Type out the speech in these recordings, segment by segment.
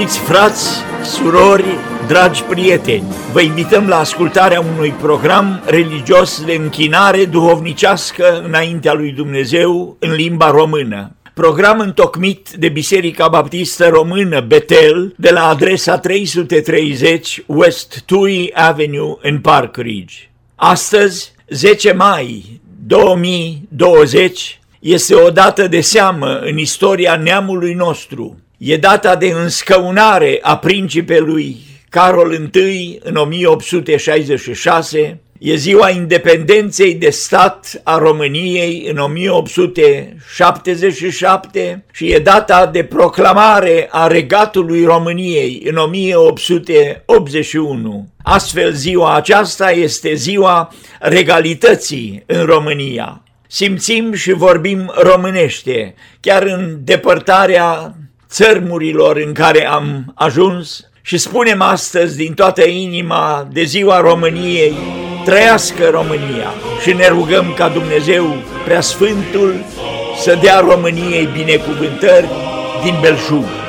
Iubiți frați, surori, dragi prieteni, vă invităm la ascultarea unui program religios de închinare duhovnicească înaintea lui Dumnezeu în limba română. Program întocmit de Biserica Baptistă Română Betel de la adresa 330 West Tui Avenue în Park Ridge. Astăzi, 10 mai 2020, este o dată de seamă în istoria neamului nostru. E data de înscăunare a principelui Carol I în 1866, e ziua independenței de stat a României în 1877 și e data de proclamare a regatului României în 1881. Astfel, ziua aceasta este ziua regalității în România. Simțim și vorbim românește, chiar în depărtarea țărmurilor în care am ajuns și spunem astăzi din toată inima de ziua României, trăiască România și ne rugăm ca Dumnezeu Preasfântul să dea României binecuvântări din belșug.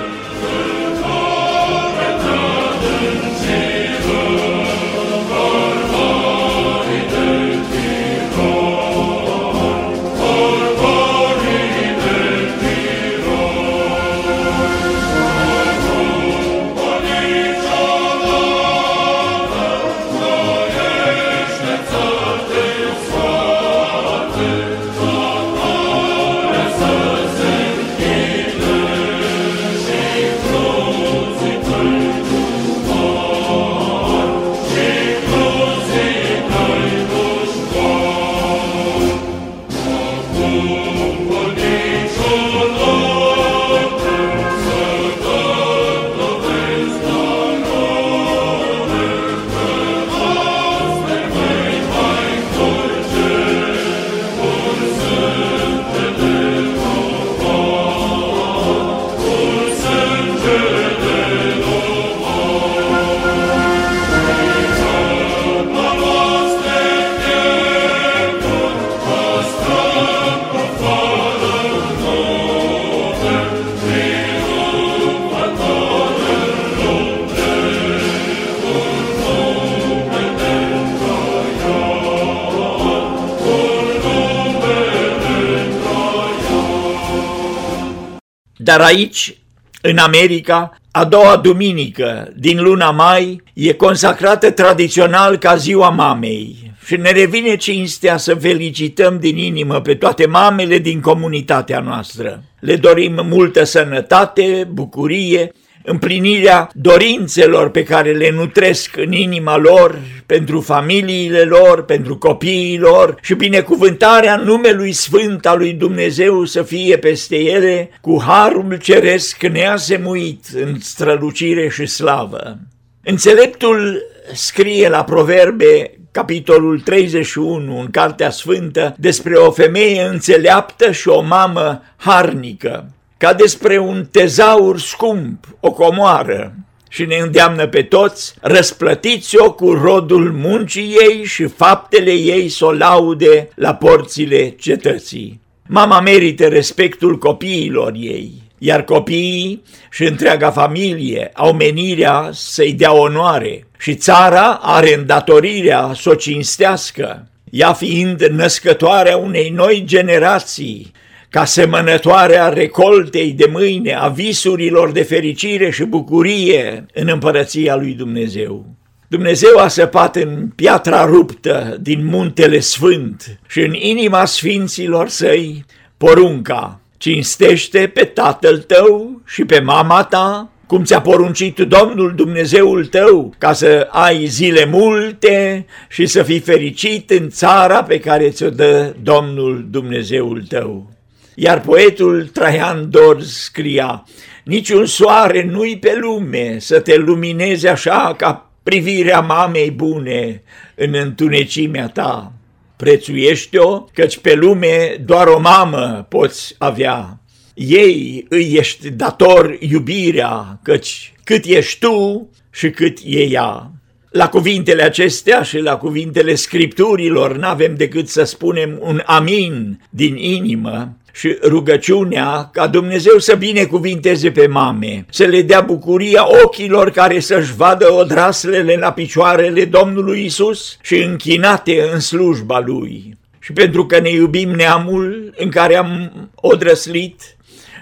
Dar aici, în America, a doua duminică din luna mai e consacrată tradițional ca ziua mamei și ne revine cinstea să felicităm din inimă pe toate mamele din comunitatea noastră. Le dorim multă sănătate, bucurie împlinirea dorințelor pe care le nutresc în inima lor, pentru familiile lor, pentru copiii lor și binecuvântarea numelui sfânt al lui Dumnezeu să fie peste ele cu harul ceresc neasemuit în strălucire și slavă. Înțeleptul scrie la proverbe capitolul 31 în Cartea Sfântă despre o femeie înțeleaptă și o mamă harnică ca despre un tezaur scump, o comoară, și ne îndeamnă pe toți, răsplătiți-o cu rodul muncii ei și faptele ei să o laude la porțile cetății. Mama merită respectul copiilor ei, iar copiii și întreaga familie au menirea să-i dea onoare și țara are îndatorirea să o cinstească, ea fiind născătoarea unei noi generații ca semănătoarea recoltei de mâine, a visurilor de fericire și bucurie în împărăția lui Dumnezeu. Dumnezeu a săpat în piatra ruptă din muntele sfânt și în inima sfinților săi porunca, cinstește pe tatăl tău și pe mama ta, cum ți-a poruncit Domnul Dumnezeul tău, ca să ai zile multe și să fii fericit în țara pe care ți-o dă Domnul Dumnezeul tău. Iar poetul Traian Dor scria, niciun soare nu-i pe lume să te lumineze așa ca privirea mamei bune în întunecimea ta. Prețuiește-o, căci pe lume doar o mamă poți avea. Ei îi ești dator iubirea, căci cât ești tu și cât e ea. La cuvintele acestea și la cuvintele scripturilor n-avem decât să spunem un amin din inimă și rugăciunea ca Dumnezeu să binecuvinteze pe mame, să le dea bucuria ochilor care să-și vadă odraslele la picioarele Domnului Isus și închinate în slujba Lui. Și pentru că ne iubim neamul în care am odrăslit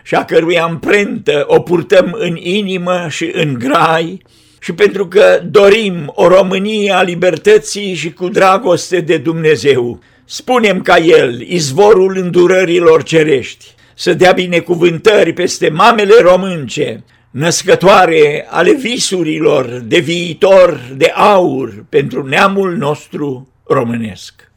și a cărui amprentă o purtăm în inimă și în grai, și pentru că dorim o Românie a libertății și cu dragoste de Dumnezeu, spunem ca El, izvorul îndurărilor cerești, să dea binecuvântări peste mamele românce, născătoare ale visurilor de viitor de aur pentru neamul nostru românesc.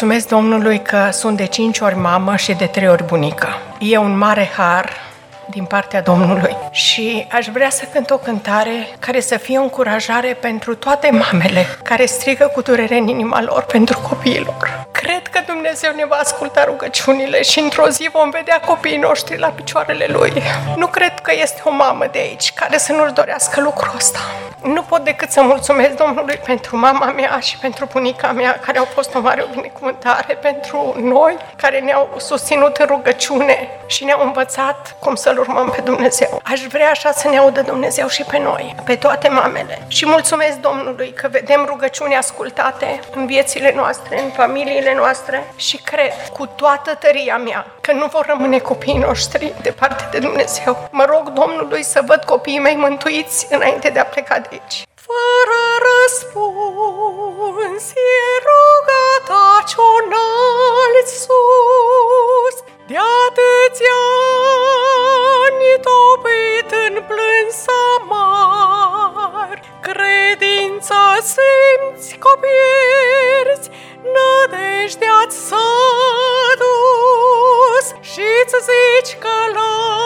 Mulțumesc Domnului că sunt de cinci ori mamă și de trei ori bunică. E un mare har din partea Domnului și aș vrea să cânt o cântare care să fie o încurajare pentru toate mamele care strigă cu durere în inima lor pentru copiilor. Cred că Dumnezeu ne va asculta rugăciunile și într-o zi vom vedea copiii noștri la picioarele Lui. Nu cred că este o mamă de aici care să nu-și dorească lucrul ăsta. Nu pot decât să mulțumesc Domnului pentru mama mea și pentru bunica mea, care au fost o mare binecuvântare pentru noi, care ne-au susținut în rugăciune și ne-au învățat cum să-L urmăm pe Dumnezeu. Aș vrea așa să ne audă Dumnezeu și pe noi, pe toate mamele. Și mulțumesc Domnului că vedem rugăciuni ascultate în viețile noastre, în familiile noastre și cred cu toată tăria mea că nu vor rămâne copiii noștri departe de Dumnezeu. Mă rog Domnului să văd copiii mei mântuiți înainte de a pleca de aici. Fără răspuns e ruga ta ce-o sus, de atâția ani topit în plâns amar, credința simți că pierzi, nădejdea-ți s-a dus și-ți zici că lacrimile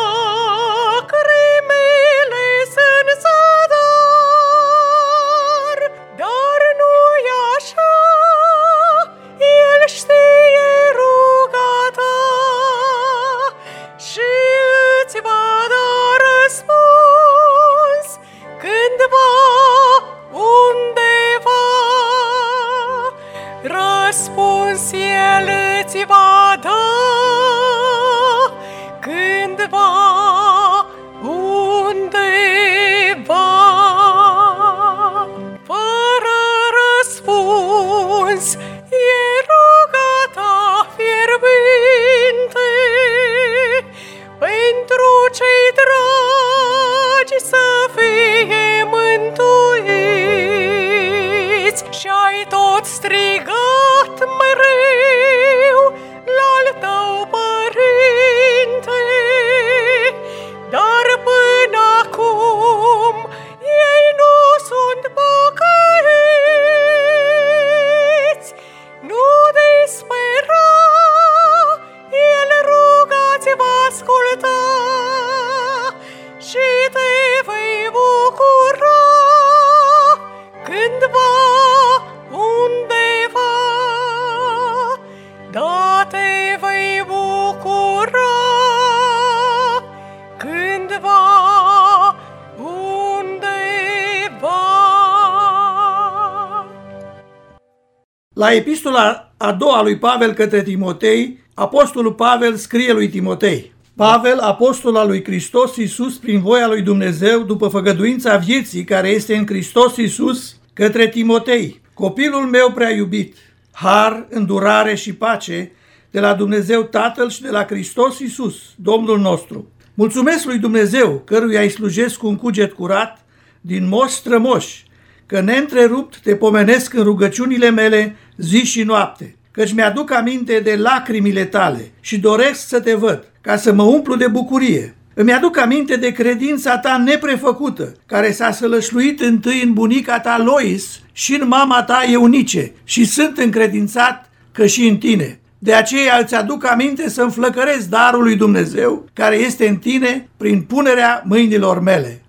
La epistola a doua lui Pavel către Timotei, apostolul Pavel scrie lui Timotei, Pavel, apostol al lui Hristos Iisus prin voia lui Dumnezeu, după făgăduința vieții care este în Hristos Iisus, către Timotei, copilul meu prea iubit, har, îndurare și pace de la Dumnezeu Tatăl și de la Hristos Iisus, Domnul nostru. Mulțumesc lui Dumnezeu, căruia îi slujesc cu un cuget curat, din moș strămoși, că neîntrerupt te pomenesc în rugăciunile mele zi și noapte, căci mi-aduc aminte de lacrimile tale și doresc să te văd, ca să mă umplu de bucurie. Îmi aduc aminte de credința ta neprefăcută, care s-a sălășluit întâi în bunica ta Lois și în mama ta Eunice și sunt încredințat că și în tine. De aceea îți aduc aminte să înflăcăresc darul lui Dumnezeu care este în tine prin punerea mâinilor mele.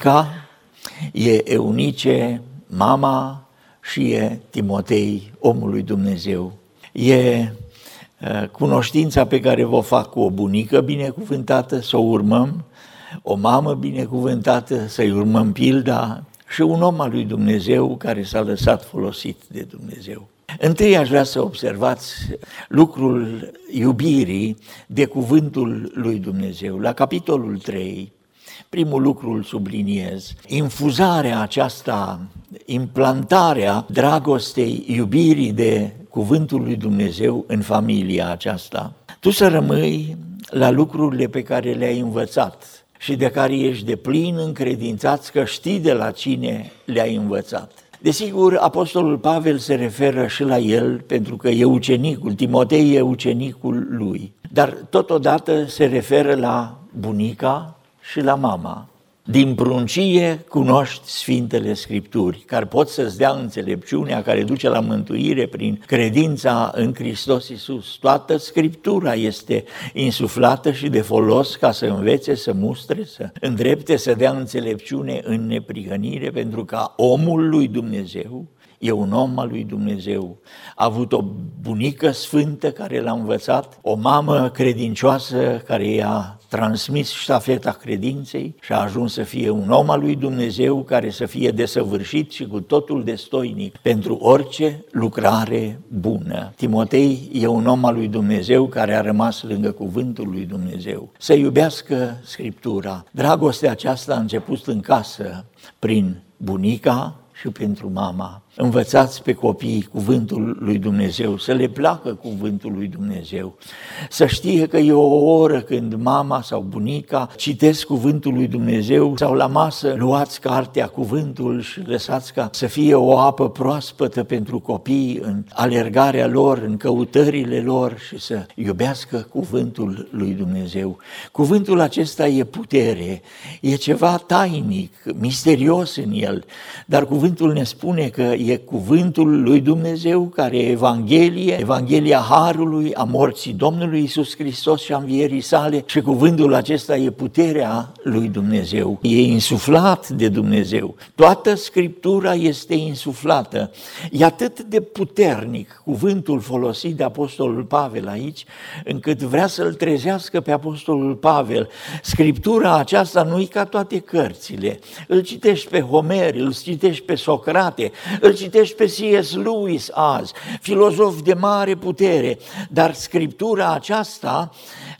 Bunica, e Eunice, mama și e Timotei, omul lui Dumnezeu. E cunoștința pe care vă fac cu o bunică binecuvântată, să o urmăm, o mamă binecuvântată, să-i urmăm pilda și un om al lui Dumnezeu care s-a lăsat folosit de Dumnezeu. Întâi aș vrea să observați lucrul iubirii de cuvântul lui Dumnezeu. La capitolul 3, primul lucru îl subliniez, infuzarea aceasta, implantarea dragostei, iubirii de cuvântul lui Dumnezeu în familia aceasta. Tu să rămâi la lucrurile pe care le-ai învățat și de care ești de plin încredințat că știi de la cine le-ai învățat. Desigur, Apostolul Pavel se referă și la el pentru că e ucenicul, Timotei e ucenicul lui, dar totodată se referă la bunica și la mama. Din pruncie cunoști Sfintele Scripturi, care pot să-ți dea înțelepciunea care duce la mântuire prin credința în Hristos Iisus. Toată Scriptura este insuflată și de folos ca să învețe, să mustre, să îndrepte, să dea înțelepciune în neprihănire, pentru ca omul lui Dumnezeu e un om al lui Dumnezeu. A avut o bunică sfântă care l-a învățat, o mamă credincioasă care i-a transmis ștafeta credinței și a ajuns să fie un om al lui Dumnezeu care să fie desăvârșit și cu totul destoinic pentru orice lucrare bună. Timotei e un om al lui Dumnezeu care a rămas lângă cuvântul lui Dumnezeu. Să iubească Scriptura. Dragostea aceasta a început în casă prin bunica și pentru mama. Învățați pe copii cuvântul lui Dumnezeu, să le placă cuvântul lui Dumnezeu, să știe că e o oră când mama sau bunica citesc cuvântul lui Dumnezeu sau la masă luați cartea, cuvântul și lăsați ca să fie o apă proaspătă pentru copii în alergarea lor, în căutările lor și să iubească cuvântul lui Dumnezeu. Cuvântul acesta e putere, e ceva tainic, misterios în el, dar cuvântul ne spune că e cuvântul lui Dumnezeu, care e Evanghelie, Evanghelia Harului, a morții Domnului Isus Hristos și a învierii sale și cuvântul acesta e puterea lui Dumnezeu, e insuflat de Dumnezeu. Toată Scriptura este insuflată. E atât de puternic cuvântul folosit de Apostolul Pavel aici, încât vrea să-l trezească pe Apostolul Pavel. Scriptura aceasta nu e ca toate cărțile. Îl citești pe Homer, îl citești pe Socrate, îl citești pe C.S. Lewis azi, filozof de mare putere, dar scriptura aceasta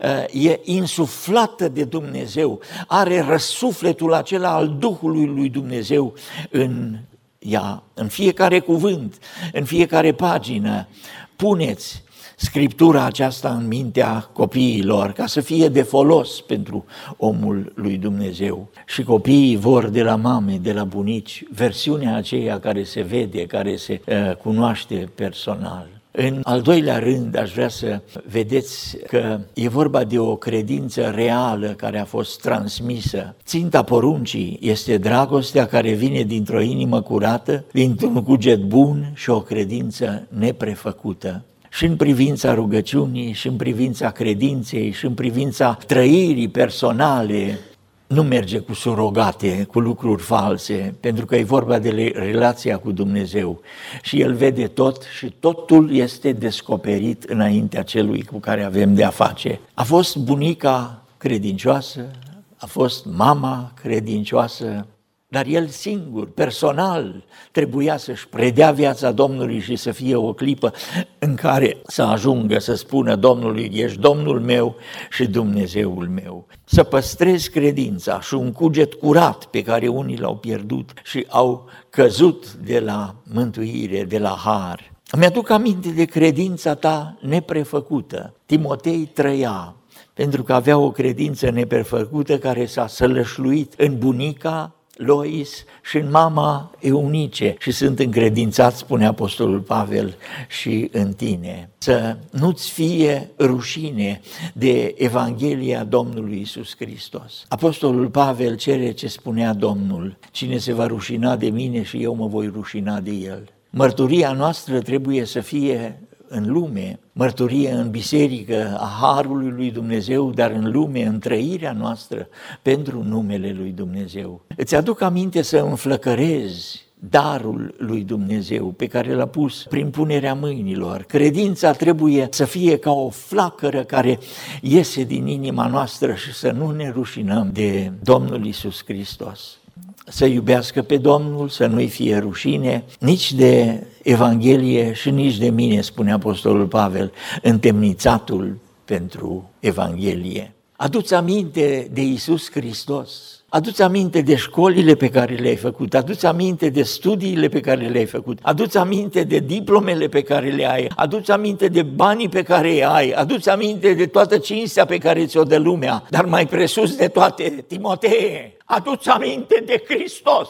uh, e insuflată de Dumnezeu, are răsufletul acela al Duhului lui Dumnezeu în ea în fiecare cuvânt, în fiecare pagină. Puneți scriptura aceasta în mintea copiilor ca să fie de folos pentru omul lui Dumnezeu. Și copiii vor de la mame, de la bunici, versiunea aceea care se vede, care se uh, cunoaște personal. În al doilea rând, aș vrea să vedeți că e vorba de o credință reală care a fost transmisă. Ținta poruncii este dragostea care vine dintr-o inimă curată, dintr-un cuget bun și o credință neprefăcută și în privința rugăciunii, și în privința credinței, și în privința trăirii personale, nu merge cu surogate, cu lucruri false, pentru că e vorba de relația cu Dumnezeu și El vede tot și totul este descoperit înaintea celui cu care avem de a face. A fost bunica credincioasă, a fost mama credincioasă, dar el singur, personal, trebuia să-și predea viața Domnului și să fie o clipă în care să ajungă să spună Domnului, ești Domnul meu și Dumnezeul meu. Să păstrezi credința și un cuget curat pe care unii l-au pierdut și au căzut de la mântuire, de la har. Îmi aduc aminte de credința ta neprefăcută. Timotei trăia pentru că avea o credință neprefăcută care s-a sălășluit în bunica Lois și în mama Eunice și sunt încredințați, spune Apostolul Pavel, și în tine. Să nu-ți fie rușine de Evanghelia Domnului Isus Hristos. Apostolul Pavel cere ce spunea Domnul, cine se va rușina de mine și eu mă voi rușina de el. Mărturia noastră trebuie să fie în lume, mărturie în biserică a Harului lui Dumnezeu, dar în lume, în trăirea noastră pentru numele lui Dumnezeu. Îți aduc aminte să înflăcărezi darul lui Dumnezeu pe care l-a pus prin punerea mâinilor. Credința trebuie să fie ca o flacără care iese din inima noastră și să nu ne rușinăm de Domnul Isus Hristos să iubească pe Domnul, să nu-i fie rușine, nici de Evanghelie și nici de mine, spune Apostolul Pavel, întemnițatul pentru Evanghelie. Aduți aminte de Isus Hristos, Aduți aminte de școlile pe care le-ai făcut, aduți aminte de studiile pe care le-ai făcut, aduți aminte de diplomele pe care le ai, aduți aminte de banii pe care îi ai, aduți aminte de toată cinstea pe care ți-o dă lumea, dar mai presus de toate, Timotee, aduți aminte de Hristos,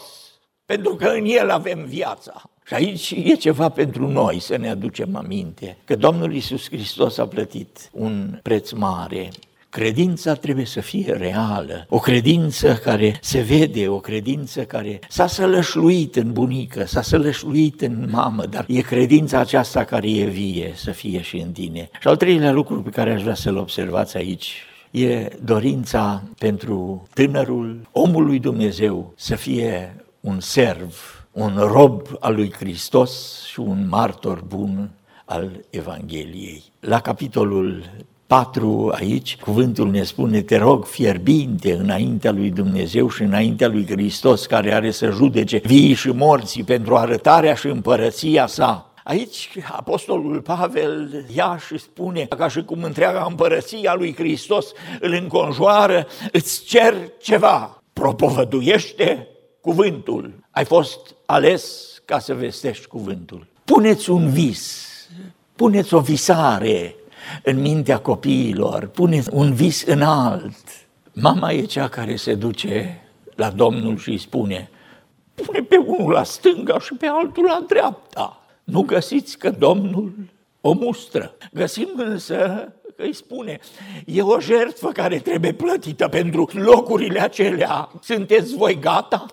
pentru că în El avem viața. Și aici e ceva pentru noi să ne aducem aminte că Domnul Isus Hristos a plătit un preț mare Credința trebuie să fie reală, o credință care se vede, o credință care s-a sălășluit în bunică, s-a sălășluit în mamă, dar e credința aceasta care e vie să fie și în tine. Și al treilea lucru pe care aș vrea să-l observați aici e dorința pentru tânărul omului Dumnezeu să fie un serv, un rob al lui Hristos și un martor bun al Evangheliei. La capitolul 4 aici, cuvântul ne spune, te rog fierbinte înaintea lui Dumnezeu și înaintea lui Hristos, care are să judece vii și morții pentru arătarea și împărăția sa. Aici apostolul Pavel ia și spune, ca și cum întreaga împărăția lui Hristos îl înconjoară, îți cer ceva, propovăduiește cuvântul. Ai fost ales ca să vestești cuvântul. Puneți un vis, puneți o visare, în mintea copiilor, pune un vis înalt. Mama e cea care se duce la Domnul și îi spune, pune pe unul la stânga și pe altul la dreapta. Nu găsiți că Domnul o mustră. Găsim însă că îi spune, e o jertfă care trebuie plătită pentru locurile acelea. Sunteți voi gata?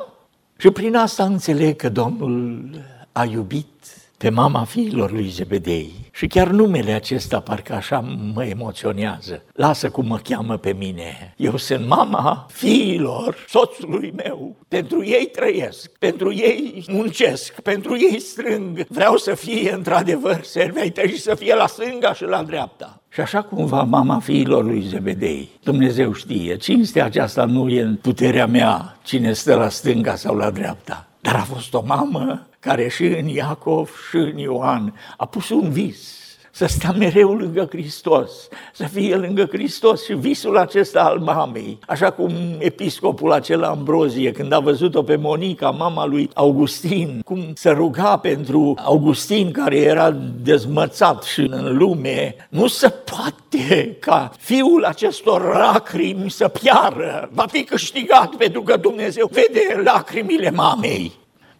Și prin asta înțeleg că Domnul a iubit pe mama fiilor lui Zebedei. Și chiar numele acesta parcă așa mă emoționează. Lasă cum mă cheamă pe mine. Eu sunt mama fiilor soțului meu. Pentru ei trăiesc, pentru ei muncesc, pentru ei strâng. Vreau să fie într-adevăr servei tăi și să fie la stânga și la dreapta. Și așa cumva mama fiilor lui Zebedei, Dumnezeu știe, cinstea aceasta nu e în puterea mea, cine stă la stânga sau la dreapta. Dar a fost o mamă care și în Iacov și în Ioan a pus un vis să stea mereu lângă Hristos, să fie lângă Hristos și visul acesta al mamei, așa cum episcopul acela Ambrozie, când a văzut-o pe Monica, mama lui Augustin, cum se ruga pentru Augustin care era dezmățat și în lume, nu se poate ca fiul acestor lacrimi să piară, va fi câștigat pentru că Dumnezeu vede lacrimile mamei.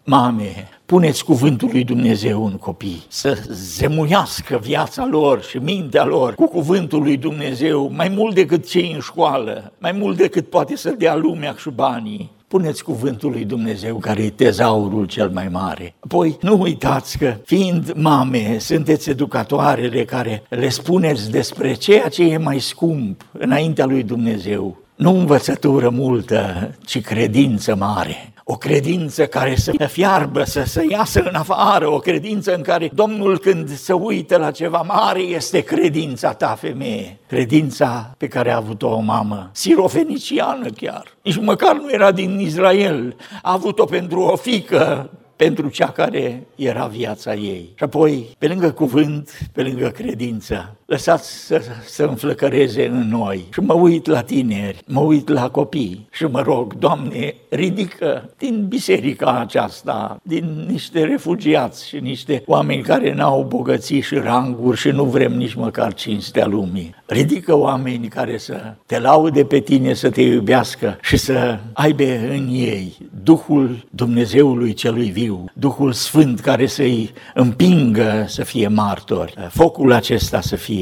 Mame, puneți cuvântul lui Dumnezeu în copii, să zemuiască viața lor și mintea lor cu cuvântul lui Dumnezeu, mai mult decât cei în școală, mai mult decât poate să dea lumea și banii. Puneți cuvântul lui Dumnezeu care e tezaurul cel mai mare. Apoi nu uitați că fiind mame, sunteți educatoarele care le spuneți despre ceea ce e mai scump înaintea lui Dumnezeu. Nu învățătură multă, ci credință mare o credință care să fiarbă, să, să iasă în afară, o credință în care Domnul când se uită la ceva mare este credința ta, femeie. Credința pe care a avut-o o mamă, sirofeniciană chiar. Nici măcar nu era din Israel, a avut-o pentru o fică pentru cea care era viața ei. Și apoi, pe lângă cuvânt, pe lângă credință, lăsați să, să înflăcăreze în noi. Și mă uit la tineri, mă uit la copii și mă rog, Doamne, ridică din biserica aceasta, din niște refugiați și niște oameni care n-au bogății și ranguri și nu vrem nici măcar cinstea lumii. Ridică oameni care să te laude pe tine, să te iubească și să aibă în ei Duhul Dumnezeului celui viu, Duhul Sfânt care să-i împingă să fie martori, focul acesta să fie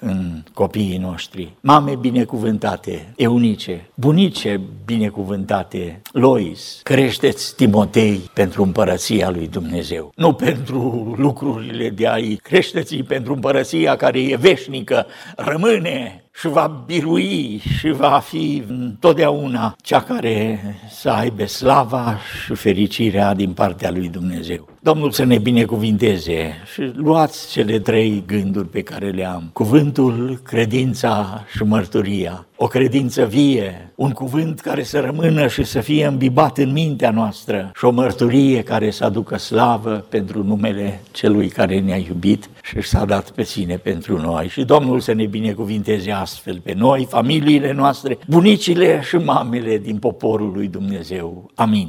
în copiii noștri. Mame binecuvântate, Eunice, bunice binecuvântate, Lois, creșteți Timotei pentru împărăția lui Dumnezeu. Nu pentru lucrurile de aici, creșteți pentru împărăția care e veșnică, rămâne și va birui și va fi întotdeauna cea care să aibă slava și fericirea din partea lui Dumnezeu. Domnul să ne binecuvinteze și luați cele trei gânduri pe care le am. Cuvântul, credința și mărturia. O credință vie, un cuvânt care să rămână și să fie îmbibat în mintea noastră și o mărturie care să aducă slavă pentru numele celui care ne-a iubit și s-a dat pe sine pentru noi. Și Domnul să ne binecuvinteze astfel pe noi, familiile noastre, bunicile și mamele din poporul lui Dumnezeu. Amin.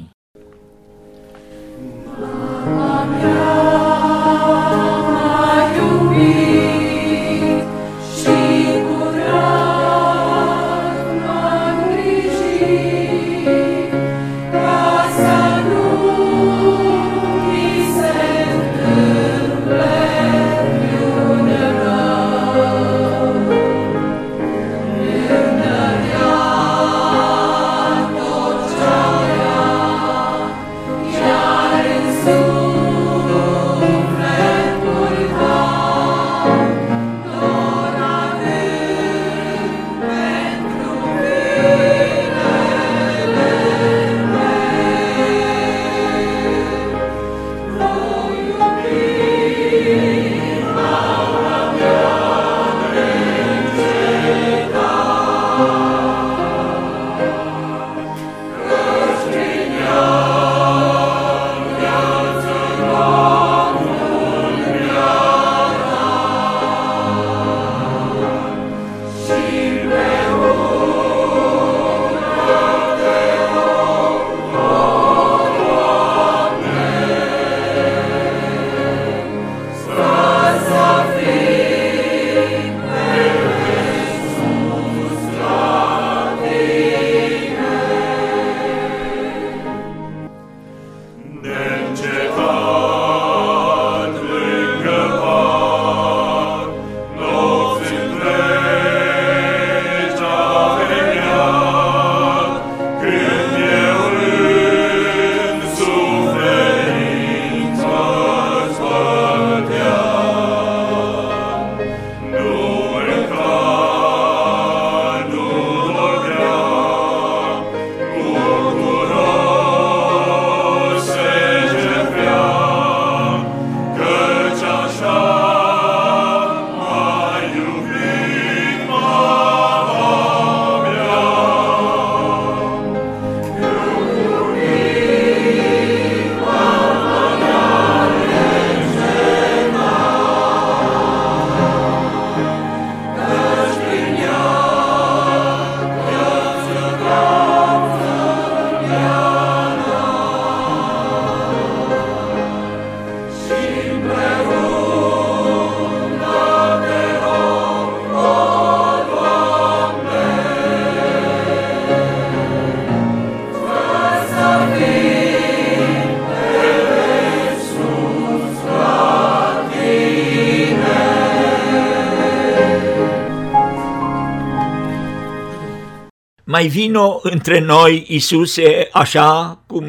Mai vino între noi, Isuse, așa cum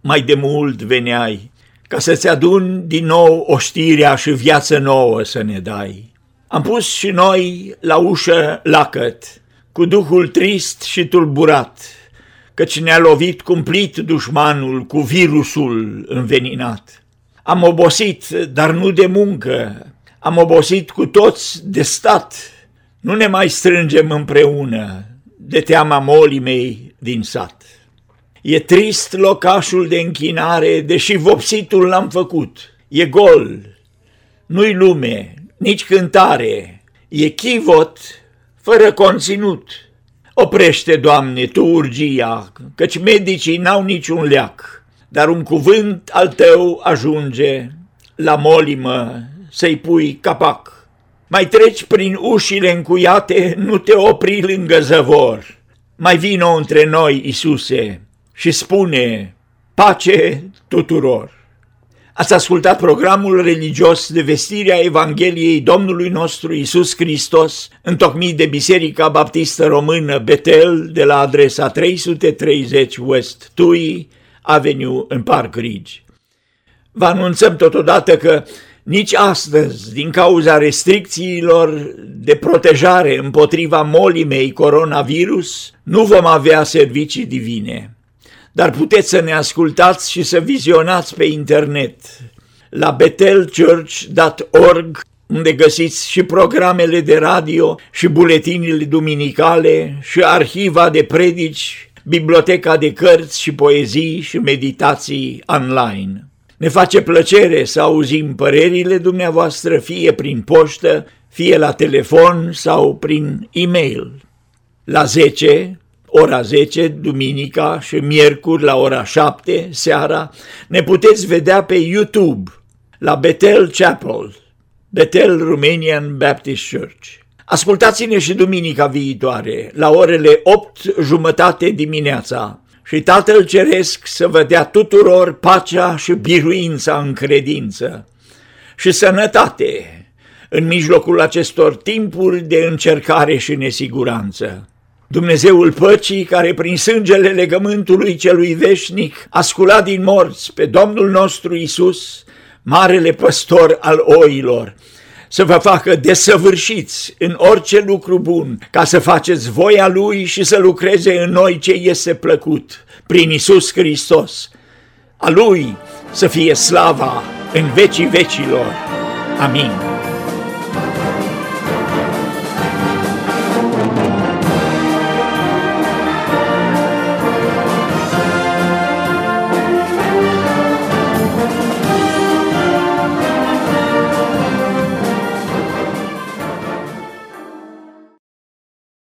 mai de mult veneai, ca să-ți adun din nou oștirea și viață nouă să ne dai. Am pus și noi la ușă lacăt, cu duhul trist și tulburat, căci ne-a lovit cumplit dușmanul cu virusul înveninat. Am obosit, dar nu de muncă, am obosit cu toți de stat, nu ne mai strângem împreună de teama molii mei din sat. E trist locașul de închinare, deși vopsitul l-am făcut. E gol, nu-i lume, nici cântare, e chivot fără conținut. Oprește, Doamne, Tu urgia, căci medicii n-au niciun leac, dar un cuvânt al Tău ajunge la molimă să-i pui capac. Mai treci prin ușile încuiate, nu te opri lângă zăvor. Mai vino între noi, Isuse, și spune pace tuturor. Ați ascultat programul religios de vestirea Evangheliei Domnului nostru Isus Hristos, întocmit de Biserica Baptistă Română Betel de la adresa 330 West Tui, Avenue în Park Ridge. Vă anunțăm totodată că nici astăzi, din cauza restricțiilor de protejare împotriva molimei coronavirus, nu vom avea servicii divine. Dar puteți să ne ascultați și să vizionați pe internet la betelchurch.org unde găsiți și programele de radio și buletinile duminicale și arhiva de predici, biblioteca de cărți și poezii și meditații online. Ne face plăcere să auzim părerile dumneavoastră fie prin poștă, fie la telefon sau prin e-mail. La 10, ora 10, duminica și miercuri la ora 7 seara, ne puteți vedea pe YouTube la Bethel Chapel, Bethel Romanian Baptist Church. Ascultați-ne și duminica viitoare, la orele 8 jumătate dimineața, și Tatăl Ceresc să vă dea tuturor pacea și biruința în credință și sănătate în mijlocul acestor timpuri de încercare și nesiguranță. Dumnezeul păcii, care prin sângele legământului celui veșnic a sculat din morți pe Domnul nostru Isus, marele păstor al oilor, să vă facă desăvârșiți în orice lucru bun, ca să faceți voia Lui și să lucreze în noi ce este plăcut, prin Isus Hristos. A Lui să fie slava în vecii vecilor. Amin.